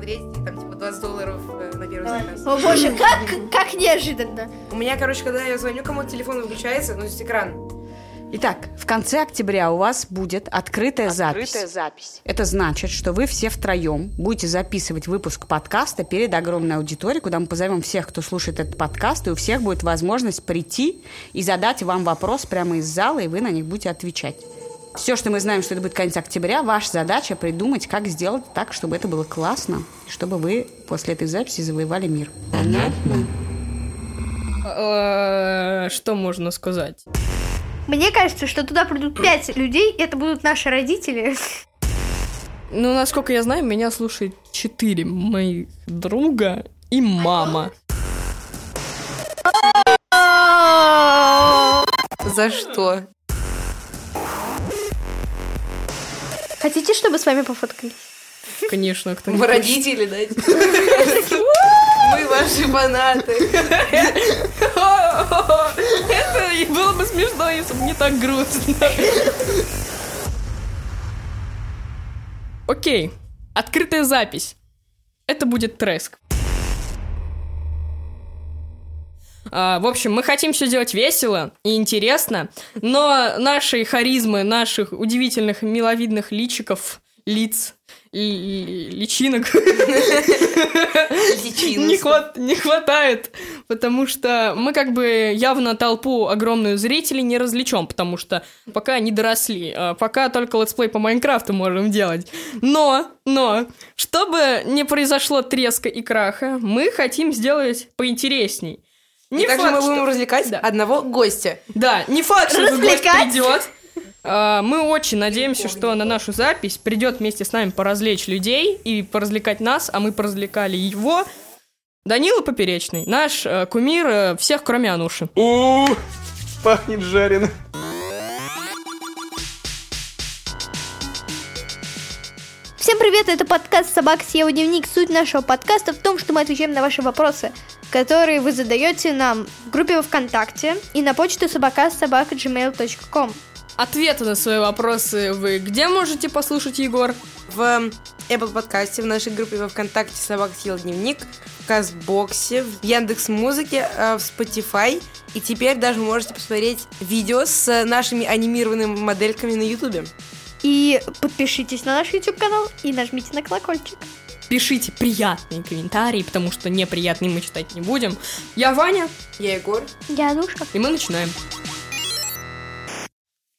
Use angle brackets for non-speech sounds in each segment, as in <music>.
посмотреть, и там типа 20 долларов э, на первый Давай. заказ. О боже, <laughs> как, как неожиданно. У меня, короче, когда я звоню кому-то, телефон выключается, ну, то есть экран. Итак, в конце октября у вас будет открытая, запись. запись. Это значит, что вы все втроем будете записывать выпуск подкаста перед огромной аудиторией, куда мы позовем всех, кто слушает этот подкаст, и у всех будет возможность прийти и задать вам вопрос прямо из зала, и вы на них будете отвечать. Все, что мы знаем, что это будет конец октября, ваша задача придумать, как сделать так, чтобы это было классно, чтобы вы после этой записи завоевали мир. Понятно? Э, Что можно сказать? Мне кажется, что туда придут пять людей, и это будут наши родители. Ну, насколько я знаю, меня слушает четыре моих друга и мама. За что? Хотите, чтобы с вами пофоткались? Конечно, кто Мы родители, да? <laughs> Мы ваши фанаты. Это было бы смешно, если бы не так грустно. Окей, открытая запись. Это будет треск. А, в общем, мы хотим все сделать весело и интересно, но нашей харизмы, наших удивительных миловидных личиков, лиц, ли- личинок не, хват- не хватает, потому что мы как бы явно толпу огромную зрителей не развлечем, потому что пока не доросли, а пока только летсплей по Майнкрафту можем делать. Но, но, чтобы не произошло треска и краха, мы хотим сделать поинтересней. Не И также факт, мы будем что- развлекать Да. одного гостя. Да, не факт, что этот гость придет. А, Мы очень надеемся, что на нашу запись придет вместе с нами поразвлечь людей и поразвлекать нас, а мы поразвлекали его. Данила Поперечный, наш э, кумир э, всех, кроме Ануши. У, пахнет жареным. Привет, это подкаст «Собак съела дневник». Суть нашего подкаста в том, что мы отвечаем на ваши вопросы, которые вы задаете нам в группе во ВКонтакте и на почту собака собака gmail.com. Ответы на свои вопросы вы где можете послушать, Егор? В Apple подкасте, в нашей группе во ВКонтакте «Собак съел дневник», в Казбоксе, в Яндекс Музыке, в Spotify. И теперь даже можете посмотреть видео с нашими анимированными модельками на Ютубе. И подпишитесь на наш YouTube канал и нажмите на колокольчик. Пишите приятные комментарии, потому что неприятные мы читать не будем. Я Ваня, Я Егор. Я Душа. и мы начинаем.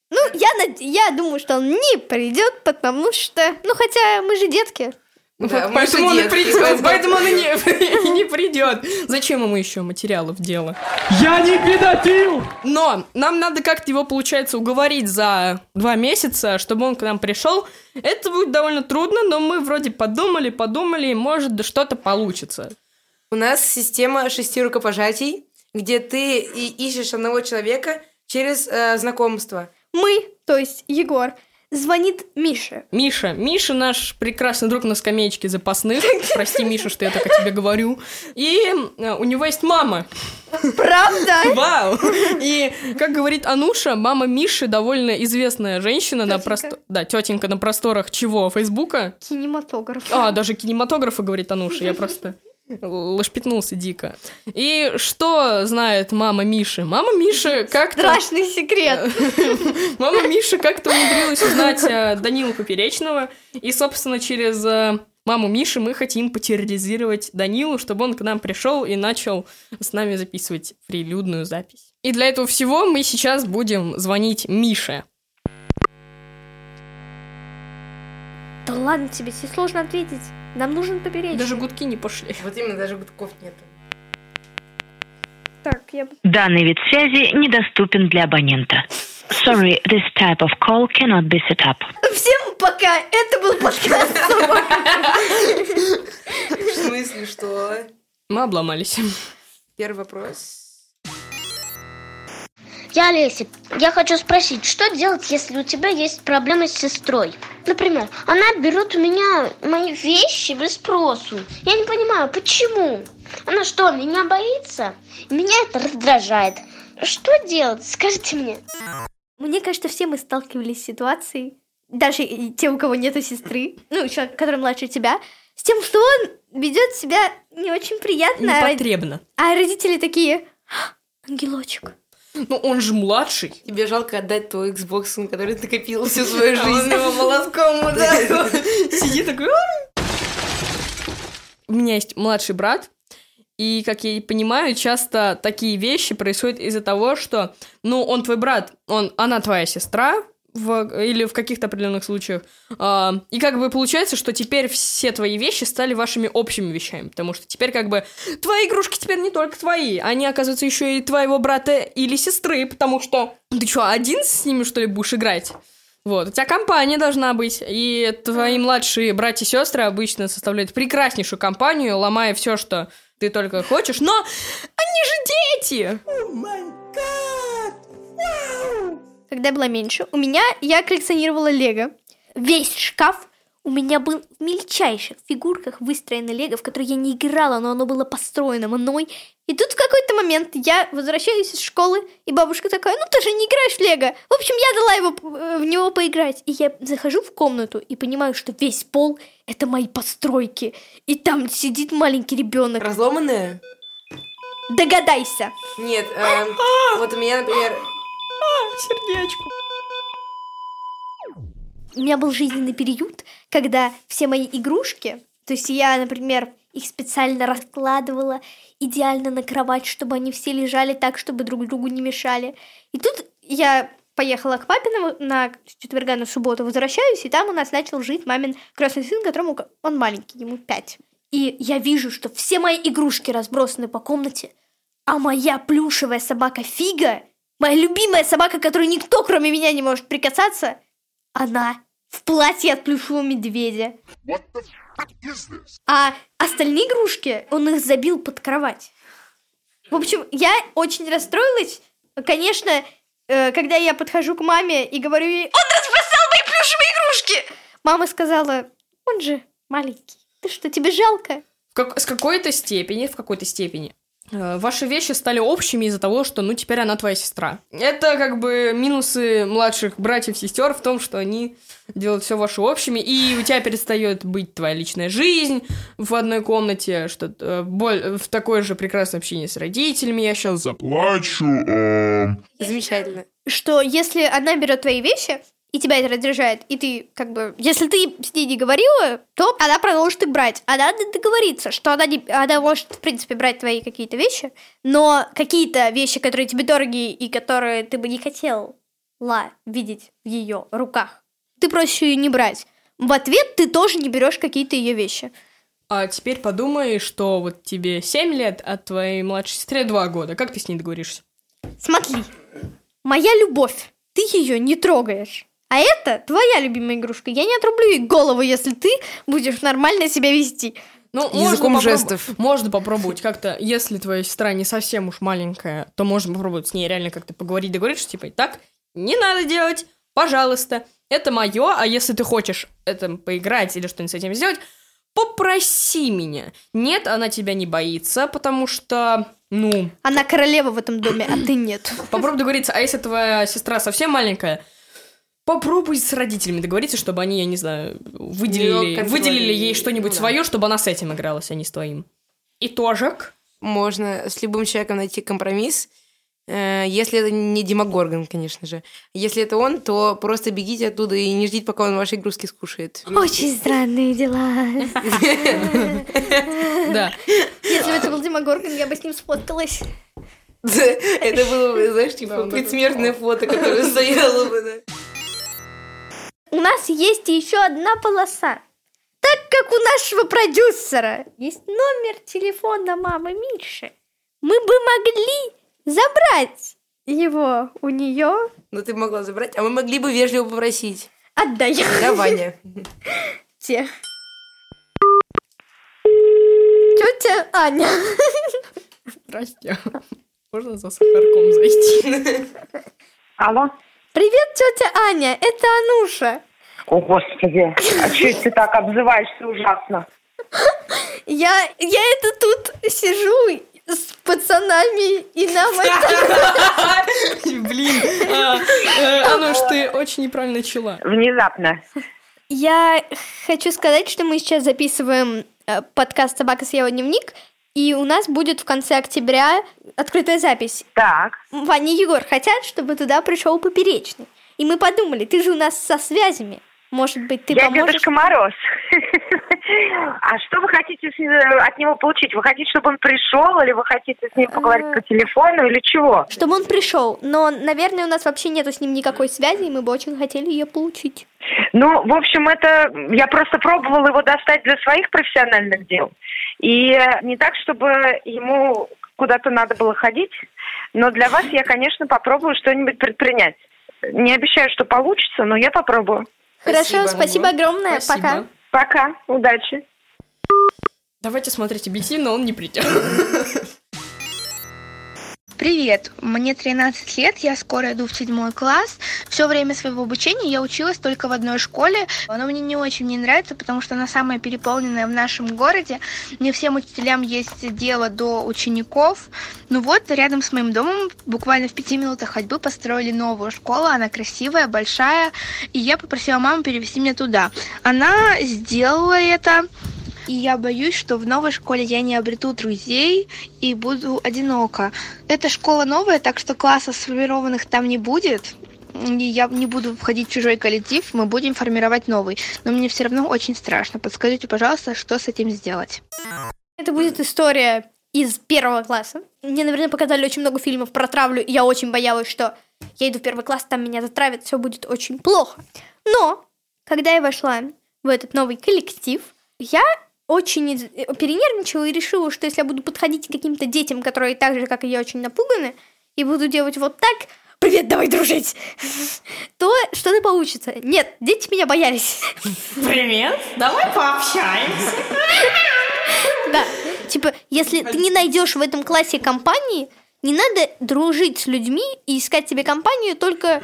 Ну, я, над- я думаю, что он не придет, потому что... Ну, хотя мы же детки. Да, поэтому, он детки, придет, поэтому- поэтому он и не, <laughs> <laughs> и не придет. Зачем ему еще материалов дело? Я не педофил! Но нам надо как-то его, получается, уговорить за два месяца, чтобы он к нам пришел. Это будет довольно трудно, но мы вроде подумали, подумали, и может да что-то получится. У нас система шести рукопожатий, где ты и ищешь одного человека через э, знакомство. Мы, то есть Егор, звонит Мише. Миша, Миша наш прекрасный друг на скамеечке запасных. <laughs> Прости, Миша, что я так о тебе говорю. И э, у него есть мама. Правда? <laughs> Вау! И, как говорит Ануша, мама Миши довольно известная женщина на Тётенька. просторах... Да, тетенька на просторах чего? Фейсбука? Кинематограф. А, даже кинематографа, говорит Ануша, я просто лошпитнулся дико. И что знает мама Миши? Мама Миши как-то... Страшный секрет. <laughs> Мама Миши как-то умудрилась узнать э, Данилу Поперечного. И, собственно, через э, маму Миши мы хотим потерроризировать Данилу, чтобы он к нам пришел и начал с нами записывать прилюдную запись. И для этого всего мы сейчас будем звонить Мише. Ладно тебе, тебе сложно ответить. Нам нужен поперечный. Даже гудки не пошли. Вот именно, даже гудков нету. Так, я... Данный вид связи недоступен для абонента. Sorry, this type of call cannot be set up. Всем пока! Это был подкаст. В смысле, что? Мы обломались. Первый вопрос. Я Олеся. Я хочу спросить, что делать, если у тебя есть проблемы с сестрой? Например, она берет у меня мои вещи без спросу. Я не понимаю, почему? Она что, меня боится? Меня это раздражает. Что делать? Скажите мне. Мне кажется, все мы сталкивались с ситуацией, даже и те, у кого нету сестры, ну, человек, который младше тебя, с тем, что он ведет себя не очень приятно. Непотребно. А родители такие, «А, ангелочек. Ну, он же младший. Тебе жалко отдать твой Xbox, который ты копил всю свою <laughs> жизнь. молотком Сидит такой... У меня есть младший брат, и, как я и понимаю, часто такие вещи происходят из-за того, что, ну, он твой брат, он, она твоя сестра, в, или в каких-то определенных случаях. А, и как бы получается, что теперь все твои вещи стали вашими общими вещами, потому что теперь как бы твои игрушки теперь не только твои, они, оказывается, еще и твоего брата или сестры, потому что ты что, один с ними, что ли, будешь играть? Вот, у тебя компания должна быть, и твои младшие братья и сестры обычно составляют прекраснейшую компанию, ломая все, что ты только хочешь, но они же дети! Когда я была меньше, у меня, я коллекционировала лего. Весь шкаф у меня был в мельчайших фигурках выстроено лего, в которое я не играла, но оно было построено мной. И тут в какой-то момент я возвращаюсь из школы, и бабушка такая, ну ты же не играешь в лего. В общем, я дала его, э, в него поиграть. И я захожу в комнату и понимаю, что весь пол — это мои постройки. И там сидит маленький ребенок. Разломанная? Догадайся. Нет, эм, <gasps> вот у меня, например, Сердечко. у меня был жизненный период, когда все мои игрушки, то есть я, например, их специально раскладывала идеально на кровать, чтобы они все лежали так, чтобы друг другу не мешали. И тут я поехала к папе на, четверга на субботу, возвращаюсь, и там у нас начал жить мамин крестный сын, которому он маленький, ему пять. И я вижу, что все мои игрушки разбросаны по комнате, а моя плюшевая собака Фига, моя любимая собака, которой никто, кроме меня, не может прикасаться, она в платье от плюшевого медведя. А остальные игрушки он их забил под кровать. В общем, я очень расстроилась. Конечно, э, когда я подхожу к маме и говорю ей, он разбросал мои плюшевые игрушки! Мама сказала, он же маленький. Ты что, тебе жалко? В как- с какой-то степени, в какой-то степени, ваши вещи стали общими из-за того, что, ну, теперь она твоя сестра. Это как бы минусы младших братьев-сестер в том, что они делают все ваши общими, и у тебя перестает быть твоя личная жизнь в одной комнате, что э, боль- в такое же прекрасное общение с родителями. Я сейчас Заплачу. эм, замечательно. Что если она берет твои вещи, и тебя это раздражает, и ты как бы... Если ты с ней не говорила, то она продолжит их брать. А надо договориться, что она, не, она может, в принципе, брать твои какие-то вещи, но какие-то вещи, которые тебе дороги и которые ты бы не хотела видеть в ее руках, ты просишь ее не брать. В ответ ты тоже не берешь какие-то ее вещи. А теперь подумай, что вот тебе 7 лет, а твоей младшей сестре 2 года. Как ты с ней договоришься? Смотри, моя любовь, ты ее не трогаешь. А это твоя любимая игрушка. Я не отрублю ей голову, если ты будешь нормально себя вести. Ну, Языком можно попроб- жестов. Можно попробовать как-то, если твоя сестра не совсем уж маленькая, то можно попробовать с ней реально как-то поговорить, договориться, что типа, так, не надо делать, пожалуйста, это мое, а если ты хочешь это поиграть или что-нибудь с этим сделать, попроси меня. Нет, она тебя не боится, потому что, ну, Она королева в этом доме, а ты нет. попробуй договориться, а если твоя сестра совсем маленькая, попробуй с родителями договориться, чтобы они, я не знаю, выделили, выделили ей что-нибудь ну да. свое, чтобы она с этим игралась, а не с твоим. Итожек. Можно с любым человеком найти компромисс, э, если это не Демогоргон, конечно же. Если это он, то просто бегите оттуда и не ждите, пока он ваши игрушки скушает. <laughs> Очень странные дела. <laughs> Да. Если бы это был Дима Горган, я бы с ним сфоткалась. <laughs> Это было, знаешь, типа предсмертное фото, которое стояло бы, да. У нас есть еще одна полоса. Так как у нашего продюсера есть номер телефона мамы Миши, мы бы могли забрать его у нее. Но ты могла забрать, а мы могли бы вежливо попросить. Отдай. Да, Ваня? <laughs> Те. Тетя Аня. Здрасте. Можно за сахарком зайти? <laughs> Алло? Тетя Аня, это Ануша. О, Господи, а что ты так обзываешься ужасно? Я, я это тут сижу с пацанами, и нам это... <laughs> Блин. а, э, Ануш, ты очень неправильно начала. Внезапно. Я хочу сказать, что мы сейчас записываем э, подкаст «Собака съела дневник», и у нас будет в конце октября открытая запись. Так. Ваня и Егор хотят, чтобы туда пришел Поперечный. И мы подумали, ты же у нас со связями. Может быть, ты Я поможешь? Дедушка Мороз. <laughs> А что вы хотите э, от него получить? Вы хотите, чтобы он пришел, или вы хотите с ним поговорить по телефону, или чего? Чтобы он пришел. Но, наверное, у нас вообще нету с ним никакой связи, и мы бы очень хотели ее получить. Ну, в общем, это я просто пробовала его достать для своих профессиональных дел. И э, не так, чтобы ему куда-то надо было ходить, но для вас я, конечно, попробую что-нибудь предпринять. Не обещаю, что получится, но я попробую. Хорошо, спасибо огромное. Спасибо. Пока. Пока, удачи. Давайте смотреть объективно, он не придет. <laughs> Привет, мне 13 лет, я скоро иду в седьмой класс. Все время своего обучения я училась только в одной школе, но мне не очень не нравится, потому что она самая переполненная в нашем городе. Не всем учителям есть дело до учеников. Ну вот, рядом с моим домом, буквально в пяти минутах ходьбы, построили новую школу. Она красивая, большая, и я попросила маму перевести меня туда. Она сделала это, и я боюсь, что в новой школе я не обрету друзей и буду одинока. Эта школа новая, так что классов сформированных там не будет. И я не буду входить в чужой коллектив, мы будем формировать новый. Но мне все равно очень страшно. Подскажите, пожалуйста, что с этим сделать? Это будет история из первого класса. Мне, наверное, показали очень много фильмов про травлю, и я очень боялась, что я иду в первый класс, там меня затравят, все будет очень плохо. Но, когда я вошла в этот новый коллектив, я очень э, перенервничала и решила, что если я буду подходить к каким-то детям, которые так же, как и я, очень напуганы, и буду делать вот так, привет, давай дружить, <laughs> то что-то получится. Нет, дети меня боялись. <laughs> Привет, давай пообщаемся. <laughs> Да, типа, если ты не найдешь в этом классе компании, не надо дружить с людьми и искать себе компанию только,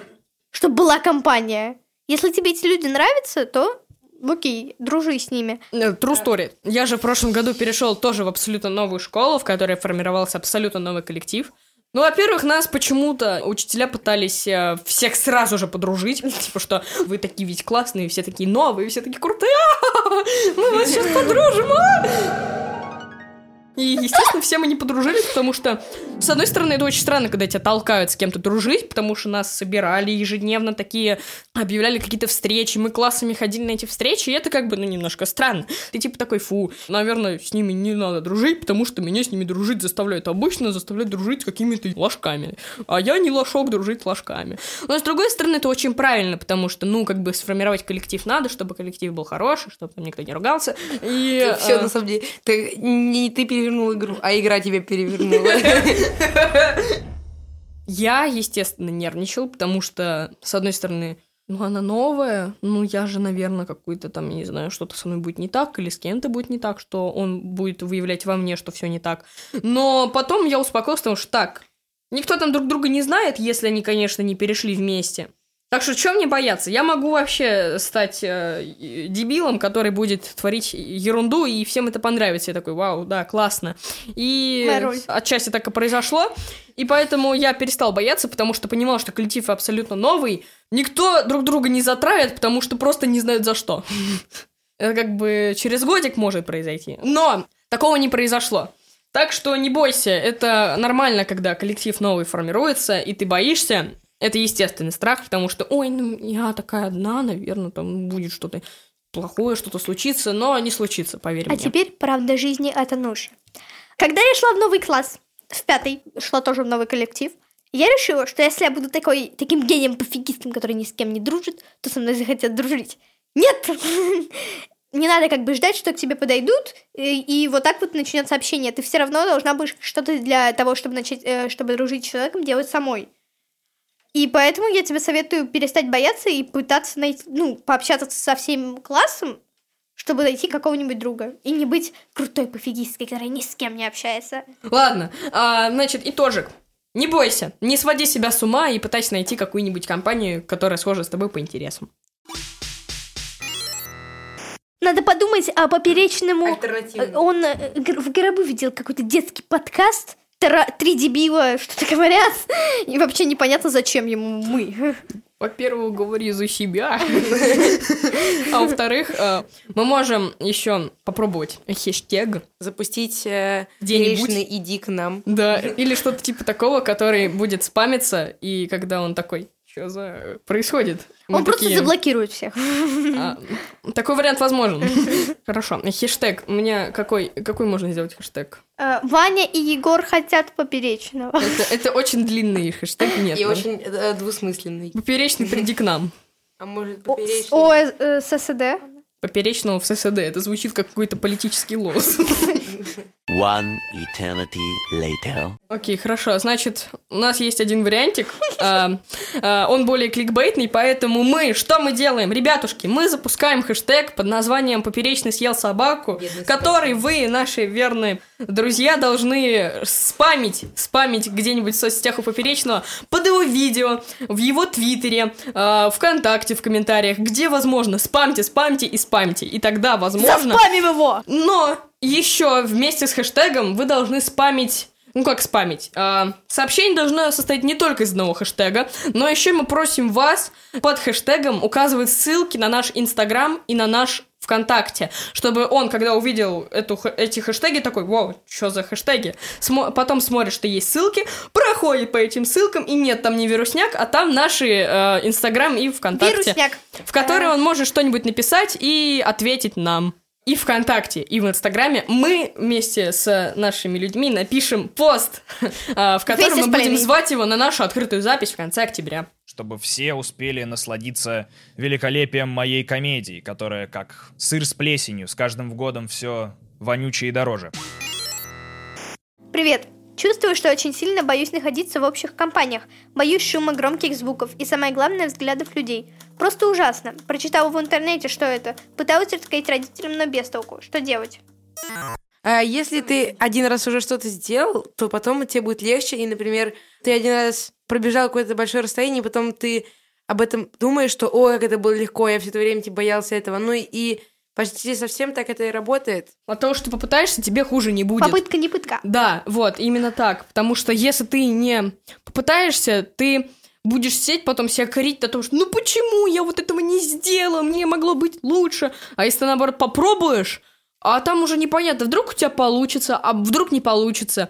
чтобы была компания. Если тебе эти люди нравятся, то окей, дружи с ними. Э, True story. Я же в прошлом году перешел тоже в абсолютно новую школу, в которой формировался абсолютно новый коллектив. Ну, во-первых, нас почему-то учителя пытались э, всех сразу же подружить, <laughs> типа что вы такие ведь классные, все такие новые, все такие крутые, а-ха-ха, мы вас сейчас подружим, а!» И, естественно, все мы не подружились, потому что, с одной стороны, это очень странно, когда тебя толкают с кем-то дружить, потому что нас собирали ежедневно такие, объявляли какие-то встречи, мы классами ходили на эти встречи, и это как бы, ну, немножко странно. Ты типа такой, фу, наверное, с ними не надо дружить, потому что меня с ними дружить заставляют. Обычно заставляют дружить с какими-то ложками. А я не лошок дружить с ложками. Но, с другой стороны, это очень правильно, потому что, ну, как бы сформировать коллектив надо, чтобы коллектив был хороший, чтобы там никто не ругался. И, Все, э, на самом деле, ты, не ты перевернул игру, а игра тебя перевернула. Я, естественно, нервничал, потому что, с одной стороны, ну, она новая, ну, я же, наверное, какой-то там, не знаю, что-то со мной будет не так, или с кем-то будет не так, что он будет выявлять во мне, что все не так. Но потом я успокоился, потому что так, никто там друг друга не знает, если они, конечно, не перешли вместе. Так что чем мне бояться? Я могу вообще стать э, дебилом, который будет творить ерунду, и всем это понравится. Я такой, вау, да, классно. И отчасти так и произошло. И поэтому я перестал бояться, потому что понимал, что коллектив абсолютно новый. Никто друг друга не затравит, потому что просто не знают за что. <laughs> Это как бы через годик может произойти. Но такого не произошло. Так что не бойся, это нормально, когда коллектив новый формируется, и ты боишься. Это естественный страх, потому что, ой, ну я такая одна, наверное, там будет что-то плохое, что-то случится, но не случится, поверь А мне. теперь правда жизни от Ануши. Когда я шла в новый класс, в пятый, шла тоже в новый коллектив, я решила, что если я буду такой, таким гением-пофигистом, который ни с кем не дружит, то со мной захотят дружить. Нет! <laughs> Не надо как бы ждать, что к тебе подойдут, и, и вот так вот начнется общение. Ты все равно должна будешь что-то для того, чтобы начать, э, чтобы дружить с человеком, делать самой. И поэтому я тебе советую перестать бояться и пытаться найти, ну, пообщаться со всем классом, чтобы найти какого-нибудь друга. И не быть крутой пофигисткой, которая ни с кем не общается. Ладно, а, значит, итожик. Не бойся, не своди себя с ума и пытайся найти какую-нибудь компанию, которая схожа с тобой по интересам. Надо подумать о поперечному... Он э, в гробу видел какой-то детский подкаст, три дебила что-то говорят, и вообще непонятно, зачем ему мы. Во-первых, говори за себя. <laughs> А во-вторых, э, мы можем еще попробовать хэштег. Запустить э, Где-нибудь. «иди к нам». Да, или что-то типа такого, который будет спамиться, и когда он такой, что за происходит? Мы Он просто такие, заблокирует всех. «А, Такой вариант возможен. <laughs> Хорошо. Хэштег. У меня какой, какой можно сделать хэштег? Э, Ваня и Егор хотят поперечного. Это, это очень длинный хэштег, <laughs> нет. И ну. очень э, двусмысленный. Поперечный приди к нам. А может, О, поперечный? О, э, э, ССД. Поперечного в ССД. Это звучит как какой-то политический лоз. <laughs> One eternity later. Окей, хорошо. Значит, у нас есть один вариантик. <laughs> А, а, он более кликбейтный, поэтому мы, что мы делаем? Ребятушки, мы запускаем хэштег под названием «Поперечный съел собаку», который вы, наши верные друзья, должны спамить, спамить где-нибудь в соцсетях у Поперечного под его видео, в его твиттере, а, ВКонтакте, в комментариях, где возможно. Спамьте, спамьте и спамьте. И тогда, возможно... Заспамим его! Но еще вместе с хэштегом вы должны спамить ну как спамить? А, сообщение должно состоять не только из одного хэштега, но еще мы просим вас под хэштегом указывать ссылки на наш Инстаграм и на наш ВКонтакте, чтобы он, когда увидел эту, эти хэштеги, такой, вау, что за хэштеги? Смо- потом смотрит, что есть ссылки, проходит по этим ссылкам, и нет, там не вирусняк, а там наши э, Инстаграм и ВКонтакте, Вирусняк. в которые он может что-нибудь написать и ответить нам. И ВКонтакте, и в Инстаграме мы вместе с нашими людьми напишем пост, <laughs> а, в котором мы будем звать его на нашу открытую запись в конце октября. чтобы все успели насладиться великолепием моей комедии, которая как сыр с плесенью, с каждым годом все вонючее и дороже. Привет! Чувствую, что очень сильно боюсь находиться в общих компаниях. Боюсь шума громких звуков и, самое главное, взглядов людей. Просто ужасно. Прочитала в интернете, что это. Пыталась рассказать родителям, но без толку. Что делать? А если ты один раз уже что-то сделал, то потом тебе будет легче. И, например, ты один раз пробежал какое-то большое расстояние, и потом ты об этом думаешь, что «Ой, как это было легко, я все это время типа, боялся этого». Ну и почти совсем так это и работает. От того, что ты попытаешься, тебе хуже не будет. Попытка не пытка. Да, вот, именно так. Потому что если ты не попытаешься, ты будешь сидеть, потом себя корить о том, что ну почему я вот этого не сделал, мне могло быть лучше. А если ты, наоборот, попробуешь, а там уже непонятно, вдруг у тебя получится, а вдруг не получится.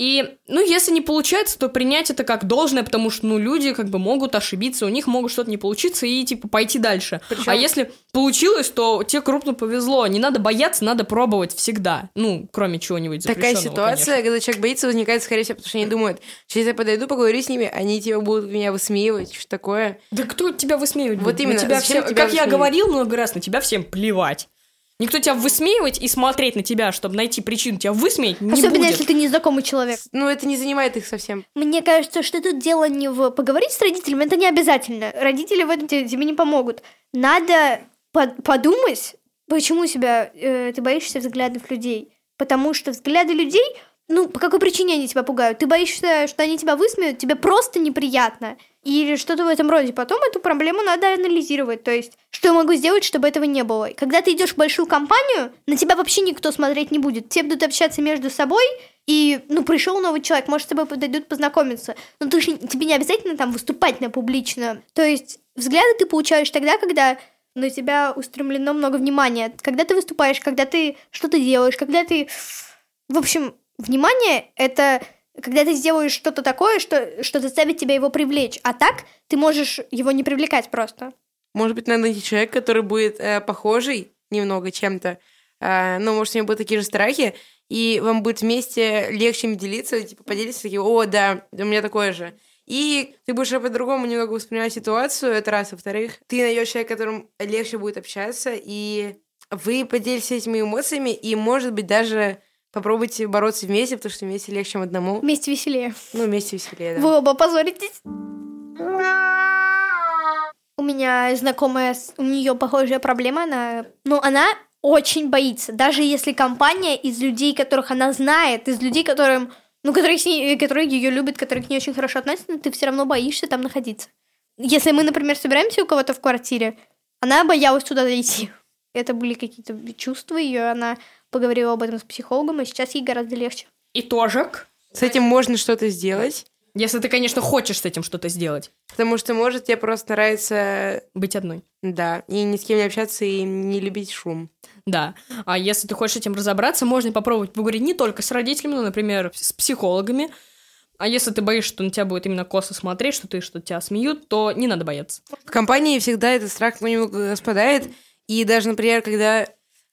И, ну, если не получается, то принять это как должное, потому что, ну, люди как бы могут ошибиться, у них могут что-то не получиться и, типа, пойти дальше. Причем- А если получилось, то тебе крупно повезло. Не надо бояться, надо пробовать всегда. Ну, кроме чего-нибудь Такая ситуация, конечно. когда человек боится, возникает, скорее всего, потому что они думают, сейчас я подойду, поговорю с ними, они типа будут меня высмеивать, что такое. Да кто тебя высмеивать Вот именно, На тебя зачем всем- тебя как я высмеивать? говорил много раз, на тебя всем плевать. Никто тебя высмеивать и смотреть на тебя, чтобы найти причину тебя высмеять, не Особенно, будет. если ты незнакомый человек. Ну, это не занимает их совсем. Мне кажется, что тут дело не в поговорить с родителями, это не обязательно. Родители в этом те- тебе не помогут. Надо под- подумать, почему себя э, ты боишься взглядов людей. Потому что взгляды людей, ну, по какой причине они тебя пугают? Ты боишься, что они тебя высмеют, тебе просто неприятно. Или что-то в этом роде. Потом эту проблему надо анализировать. То есть, что я могу сделать, чтобы этого не было. Когда ты идешь в большую компанию, на тебя вообще никто смотреть не будет. Все будут общаться между собой, и, ну, пришел новый человек, может, с тобой подойдут познакомиться. Но ты же, тебе не обязательно там выступать на публично. То есть, взгляды ты получаешь тогда, когда на тебя устремлено много внимания. Когда ты выступаешь, когда ты что-то делаешь, когда ты... В общем, внимание — это когда ты сделаешь что-то такое, что, что заставит тебя его привлечь. А так ты можешь его не привлекать просто. Может быть, надо найти человека, который будет э, похожий немного чем-то, э, но, может, у него будут такие же страхи, и вам будет вместе легче им делиться, типа, поделиться, такие, о, да, у меня такое же. И ты будешь по-другому немного воспринимать ситуацию, это раз. Во-вторых, ты найдешь человека, которым легче будет общаться, и вы поделитесь этими эмоциями, и, может быть, даже попробуйте бороться вместе, потому что вместе легче, чем одному. Вместе веселее. Ну, вместе веселее, да. Вы оба позоритесь. У меня знакомая, у нее похожая проблема, она, ну, она очень боится, даже если компания из людей, которых она знает, из людей, которым, ну, которые, с ней- которые ее любят, которые к ней очень хорошо относятся, ты все равно боишься там находиться. Если мы, например, собираемся у кого-то в квартире, она боялась туда зайти. Это были какие-то чувства ее, она поговорила об этом с психологом, и сейчас ей гораздо легче. Итожек. С этим можно что-то сделать. Если ты, конечно, хочешь с этим что-то сделать. Потому что, может, тебе просто нравится... Быть одной. Да, и ни с кем не общаться, и не любить шум. Да. А если ты хочешь с этим разобраться, можно попробовать поговорить не только с родителями, но, например, с психологами. А если ты боишься, что на тебя будет именно косо смотреть, что ты что тебя смеют, то не надо бояться. В компании всегда этот страх понемногу спадает. И даже, например, когда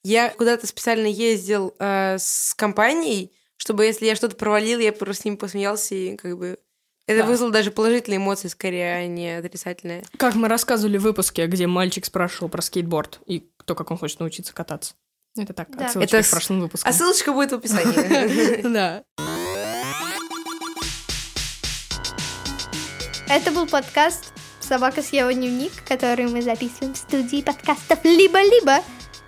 я куда-то специально ездил э, с компанией, чтобы если я что-то провалил, я просто с ними посмеялся и как бы это Да. вызвало даже положительные эмоции, скорее, а не отрицательные. Как мы рассказывали в выпуске, где мальчик спрашивал про скейтборд и то, как он хочет научиться кататься. Это так, Да. отсылочка Это к прошлому выпуску. а ссылочка будет в описании. <laughs> <laughs> Да. Это был подкаст «Собака съела дневник», который мы записываем в студии подкастов «Либо-либо».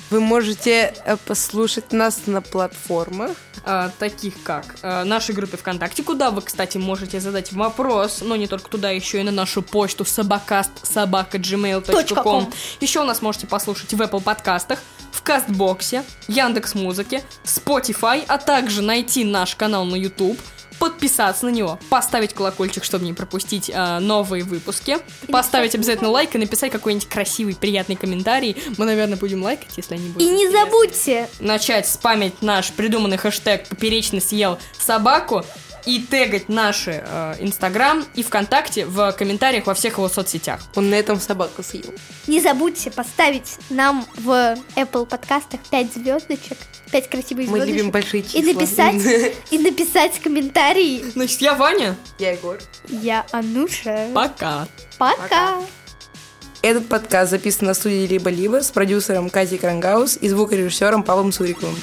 Вы можете э, послушать нас на платформах. а, таких как а, нашей группе ВКонтакте, куда вы, кстати, можете задать вопрос, но не только туда, еще и на нашу почту собакаст собака gmail.com. Еще у нас можете послушать в Apple подкастах, в Кастбоксе, Яндекс Музыке, Spotify, а также найти наш канал на YouTube, подписаться на него, поставить колокольчик, чтобы не пропустить а, новые выпуски, поставить обязательно лайк и написать какой-нибудь красивый, приятный комментарий. Мы, наверное, будем лайкать, если они будут. И не забудьте начать спамить наш придуманный хэштег «Поперечно съел собаку» и тегать наши э, Инстаграм и ВКонтакте в комментариях во всех его соцсетях. Он на этом собаку съел. Не забудьте поставить нам в Apple подкастах 5 звездочек, 5 красивых Мы звездочек. любим большие И числа. написать, и написать комментарий. Значит, я Ваня. Я Егор. Я Ануша. Пока. Пока. Этот подкаст записан на студии «Либо-либо» с продюсером Катей Крангаус и звукорежиссером Павлом Суриковым.